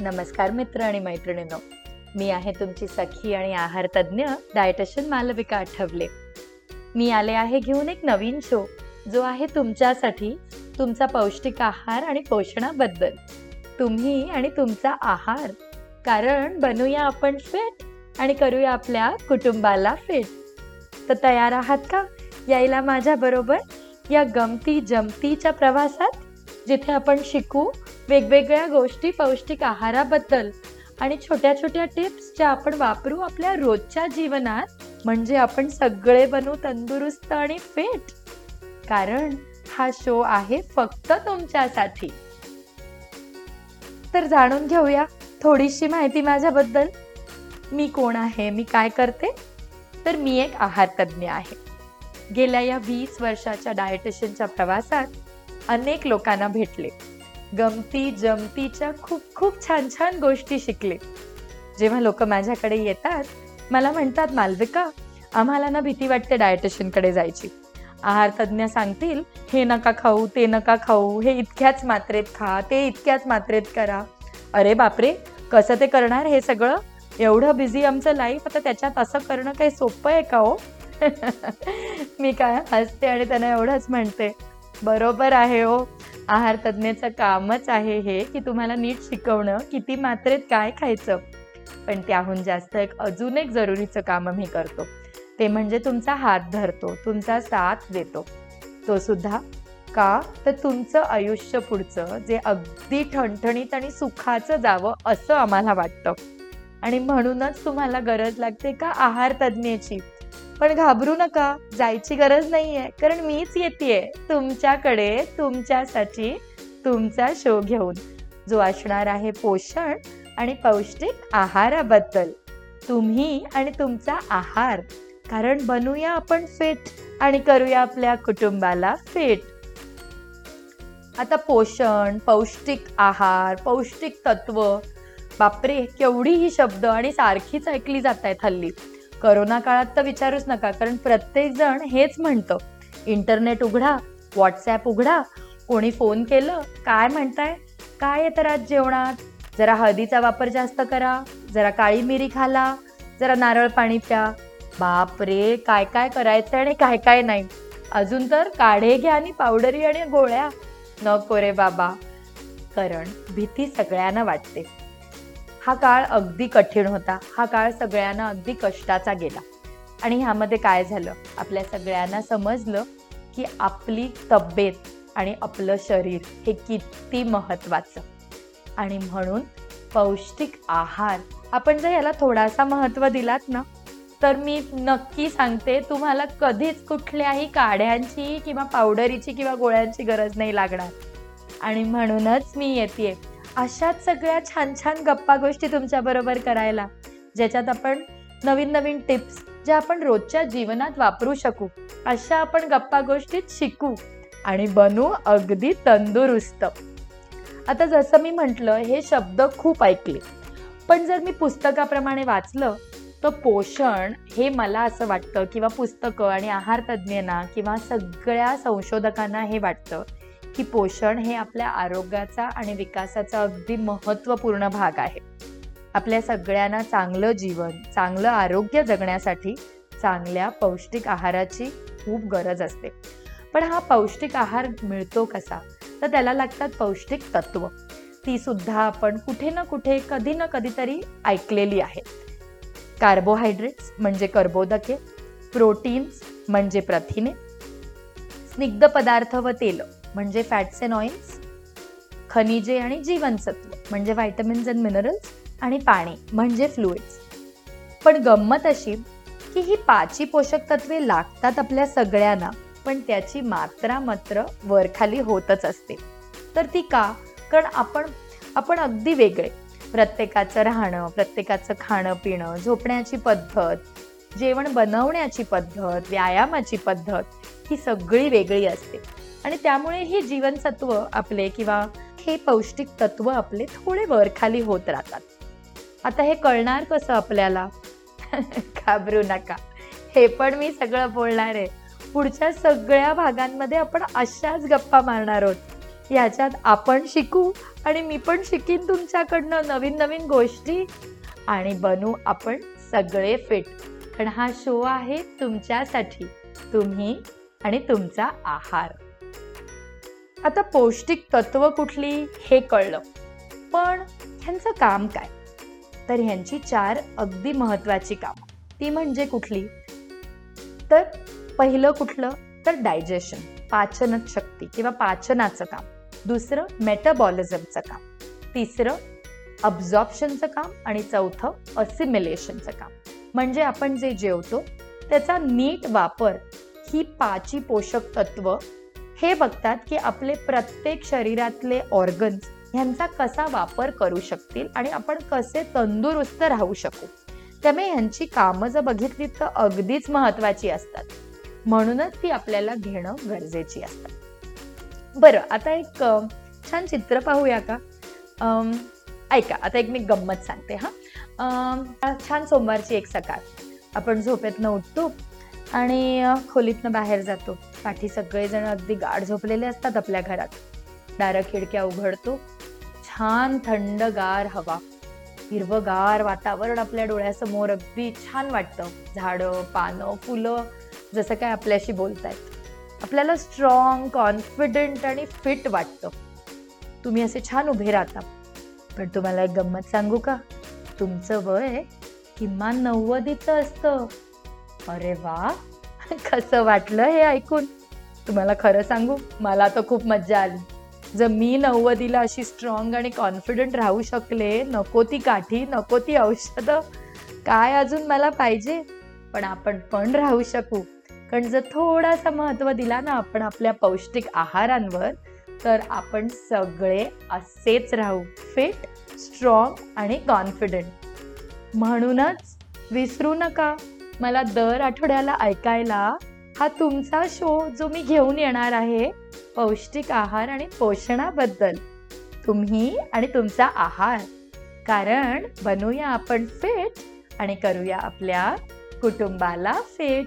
नमस्कार मित्र आणि मैत्रिणींनो. मी आहे तुमची सखी आणि आहार तज्ज्ञ डायटशन मालविका आठवले. मी आले आहे घेऊन एक नवीन शो जो आहे तुमच्यासाठी तुमचा पौष्टिक आहार आणि पोषणाबद्दल. तुम्ही आणि तुमचा आहार. कारण बनूया आपण फिट आणि करूया आपल्या कुटुंबाला फिट तर तयार आहात का? यायला माझ्याबरोबर या गमती जमतीच्या प्रवासात जिथे आपण शिकू वेगवेगळ्या गोष्टी पौष्टिक आहाराबद्दल आणि छोट्या छोट्या टिप्स ज्या आपण वापरू आपल्या रोजच्या जीवनात म्हणजे आपण सगळे बनू तंदुरुस्त आणि फिट कारण हा शो आहे फक्त तुमच्यासाठी. तर जाणून घेऊया थोडीशी माहिती माझ्याबद्दल. मी कोण आहे? मी काय करते? तर मी एक आहार तज्ज्ञ आहे. गेल्या या वीस वर्षाच्या डायटिशियनच्या प्रवासात अनेक लोकांना भेटले. गमती जमतीच्या खूप खूप छान छान गोष्टी शिकले. जेव्हा लोक माझ्याकडे येतात मला म्हणतात मालविका आम्हाला ना भीती वाटते डायटिशियनकडे जायची. आहार तज्ज्ञ सांगतील हे नका खाऊ ते नका खाऊ हे इतक्याच मात्रेत खा ते इतक्याच मात्रेत करा. अरे बापरे कसं ते करणार हे सगळं? एवढं बिझी आमचं लाईफ आता त्याच्यात असं करणं काही सोपं आहे का हो? मी काय हसते आणि त्यांना एवढंच म्हणते. बरोबर आहे हो. आहार तज्ज्ञाचं कामच आहे हे की तुम्हाला नीट शिकवणं किती मात्रेत काय खायचं. पण त्याहून जास्त एक अजून एक जरुरीचं काम मी करतो. ते म्हणजे तुमचा हात धरतो तुमचा साथ देतो. तो सुद्धा का? तर तुमचं आयुष्य पुढचं जे अगदी ठणठणीत आणि सुखाचं जावं असं आम्हाला वाटतं. आणि म्हणूनच तुम्हाला गरज लागते का आहार तज्ज्ञाची? पण घाबरू नका जायची गरज नाहीये. कारण मीच येते तुमच्याकडे तुमच्यासाठी तुमचा शो घेऊन. जो असणार आहे पोषण आणि पौष्टिक आहाराबद्दल. तुम्ही आणि तुमचा आहार. कारण बनूया आपण फिट आणि करूया आपल्या कुटुंबाला फिट आता पोषण पौष्टिक आहार पौष्टिक तत्व. बापरे केवढी ही शब्द आणि सारखीच ऐकली जात आहेत हल्ली. करोना काळात तर विचारूच नका कारण प्रत्येक जण हेच म्हणतं. इंटरनेट उघडा व्हॉट्सॲप उघडा कोणी फोन केलं काय म्हणताय? काय येतं आज जेवणात? जरा हळदीचा वापर जास्त करा जरा काळी मिरी खाला जरा नारळ पाणी प्या. बाप रे काय काय करायचं आणि काय काय नाही. अजून तर काढे घ्या आणि पावडरी आणि गोळ्या. नको रे बाबा. कारण भीती सगळ्यांना वाटते. हा काळ अगदी कठीण होता. हा काळ सगळ्यांना अगदी कष्टाचा गेला. आणि ह्यामध्ये काय झालं? आपल्या सगळ्यांना समजलं की आपली तब्येत आणि आपलं शरीर हे किती महत्त्वाचं. आणि म्हणून पौष्टिक आहार. आपण जर याला थोडासा महत्त्व दिलात ना तर मी नक्की सांगते तुम्हाला कधीच कुठल्याही काढ्यांची किंवा पावडरीची किंवा गोळ्यांची गरज नाही लागणार. आणि म्हणूनच मी येते अशाच सगळ्या छान छान गप्पा गोष्टी तुमच्याबरोबर करायला ज्याच्यात आपण नवीन नवीन टिप्स ज्या आपण रोजच्या जीवनात वापरू शकू अशा आपण गप्पा गोष्टीत शिकू आणि बनू अगदी तंदुरुस्त. आता जसं मी म्हटलं हे शब्द खूप ऐकले. पण जर मी पुस्तकाप्रमाणे वाचलं तर पोषण हे मला असं वाटतं किंवा पुस्तकं आणि आहार तज्ज्ञांना किंवा सगळ्या संशोधकांना हे वाटतं की पोषण हे आपल्या आरोग्याचा आणि विकासाचा अगदी महत्त्वपूर्ण भाग आहे. आपल्या सगळ्यांना चांगलं जीवन चांगलं आरोग्य जगण्यासाठी चांगल्या पौष्टिक आहाराची खूप गरज असते. पण हा पौष्टिक आहार मिळतो कसा? तर त्याला लागतात पौष्टिक तत्व. ती सुद्धा आपण कुठे ना कुठे कधी ना कधीतरी ऐकलेली आहे. कार्बोहायड्रेट्स म्हणजे कर्बोदके प्रोटीन्स म्हणजे प्रथिने स्निग्ध पदार्थ व तेल म्हणजे फॅट्स अँड ऑइल्स खनिजे आणि जीवनसत्व म्हणजे व्हायटमिन्स अँड मिनरल्स आणि पाणी म्हणजे फ्लुइड्स पण गंमत अशी की ही पाची पोषक तत्वे लागतात आपल्या सगळ्यांना पण त्याची मात्रा मात्र वरखाली होतच असते. तर ती का? कारण आपण आपण अगदी वेगळे. प्रत्येकाचं राहणं प्रत्येकाचं खाणं पिणं झोपण्याची पद्धत जेवण बनवण्याची पद्धत व्यायामाची पद्धत ही सगळी वेगळी असते. आणि त्यामुळे ही जीवनसत्व आपले किंवा हे पौष्टिक तत्व आपले थोडे वरखाली होत राहतात. आता हे कळणार कसं आपल्याला? घाबरू नका. हे पण मी सगळं बोलणार आहे. पुढच्या सगळ्या भागांमध्ये आपण अशाच गप्पा मारणार आहोत. याच्यात आपण शिकू आणि मी पण शिकीन तुमच्याकडनं नवीन नवीन गोष्टी आणि बनू आपण सगळे फिट कारण हा शो आहे तुमच्यासाठी. तुम्ही आणि तुमचा आहार. आता पौष्टिक तत्व कुठली हे कळलं. पण ह्यांचं काम काय? तर ह्यांची चार अगदी महत्वाची कामं. ती म्हणजे कुठली? तर पहिलं कुठलं? तर डायजेशन पाचन शक्ती किंवा पाचनाचं काम. दुसरं मेटाबॉलिझमचं काम. तिसरं अब्झॉर्प्शनचं काम आणि चौथं असिमिलेशनचं काम. म्हणजे आपण जे जेवतो त्याचा नीट वापर ही पाची पोषक तत्व हे बघतात की आपले प्रत्येक शरीरातले ऑर्गन्स ह्यांचा कसा वापर करू शकतील आणि आपण कसे तंदुरुस्त राहू शकू. त्यामुळे ह्यांची कामं जर बघितली तर अगदीच महत्वाची असतात. म्हणूनच ती आपल्याला घेणं गरजेची असतात. बरं आता एक छान चित्र पाहूया का? ऐका आता एक मी गंमत सांगते हा. छान सोमवारची एक सकाळ. आपण झोपेतनं उठतो आणि खोलीतनं बाहेर जातो. पाठी सगळेजण अगदी गाढ झोपलेले असतात आपल्या घरात. दारं खिडक्या उघडतो. छान थंडगार हवा. हिरवगार वातावरण आपल्या डोळ्यासमोर अगदी छान वाटतं. झाडं पानं फुलं जसं काय आपल्याशी बोलतायत. आपल्याला स्ट्रॉंग कॉन्फिडंट आणि फिट वाटतं. तुम्ही असे छान उभे राहता. पण तुम्हाला एक गंमत सांगू का? तुमचं वय किमान नव्वदीचं असतं. अरे वा कसं वाटलं हे ऐकून? तुम्हाला खरं सांगू मला तर खूप मज्जा आली. जर मी नव्वदीला अशी स्ट्रॉंग आणि कॉन्फिडंट राहू शकले नको ती काठी नको ती औषधं काय अजून मला पाहिजे? पण आपण पण राहू शकू. कारण जर थोडासा महत्त्व दिला ना आपण आपल्या पौष्टिक आहारांवर तर आपण सगळे असेच राहू. फिट स्ट्रॉंग आणि कॉन्फिडंट म्हणूनच विसरू नका. मला दर आठवड्याला ऐकायला हा तुमचा शो जो मी घेऊन येणार आहे पौष्टिक आहार आणि पोषणाबद्दल. तुम्ही आणि तुमचा आहार. कारण बनूया आपण फिट आणि करूया आपल्या कुटुंबाला फिट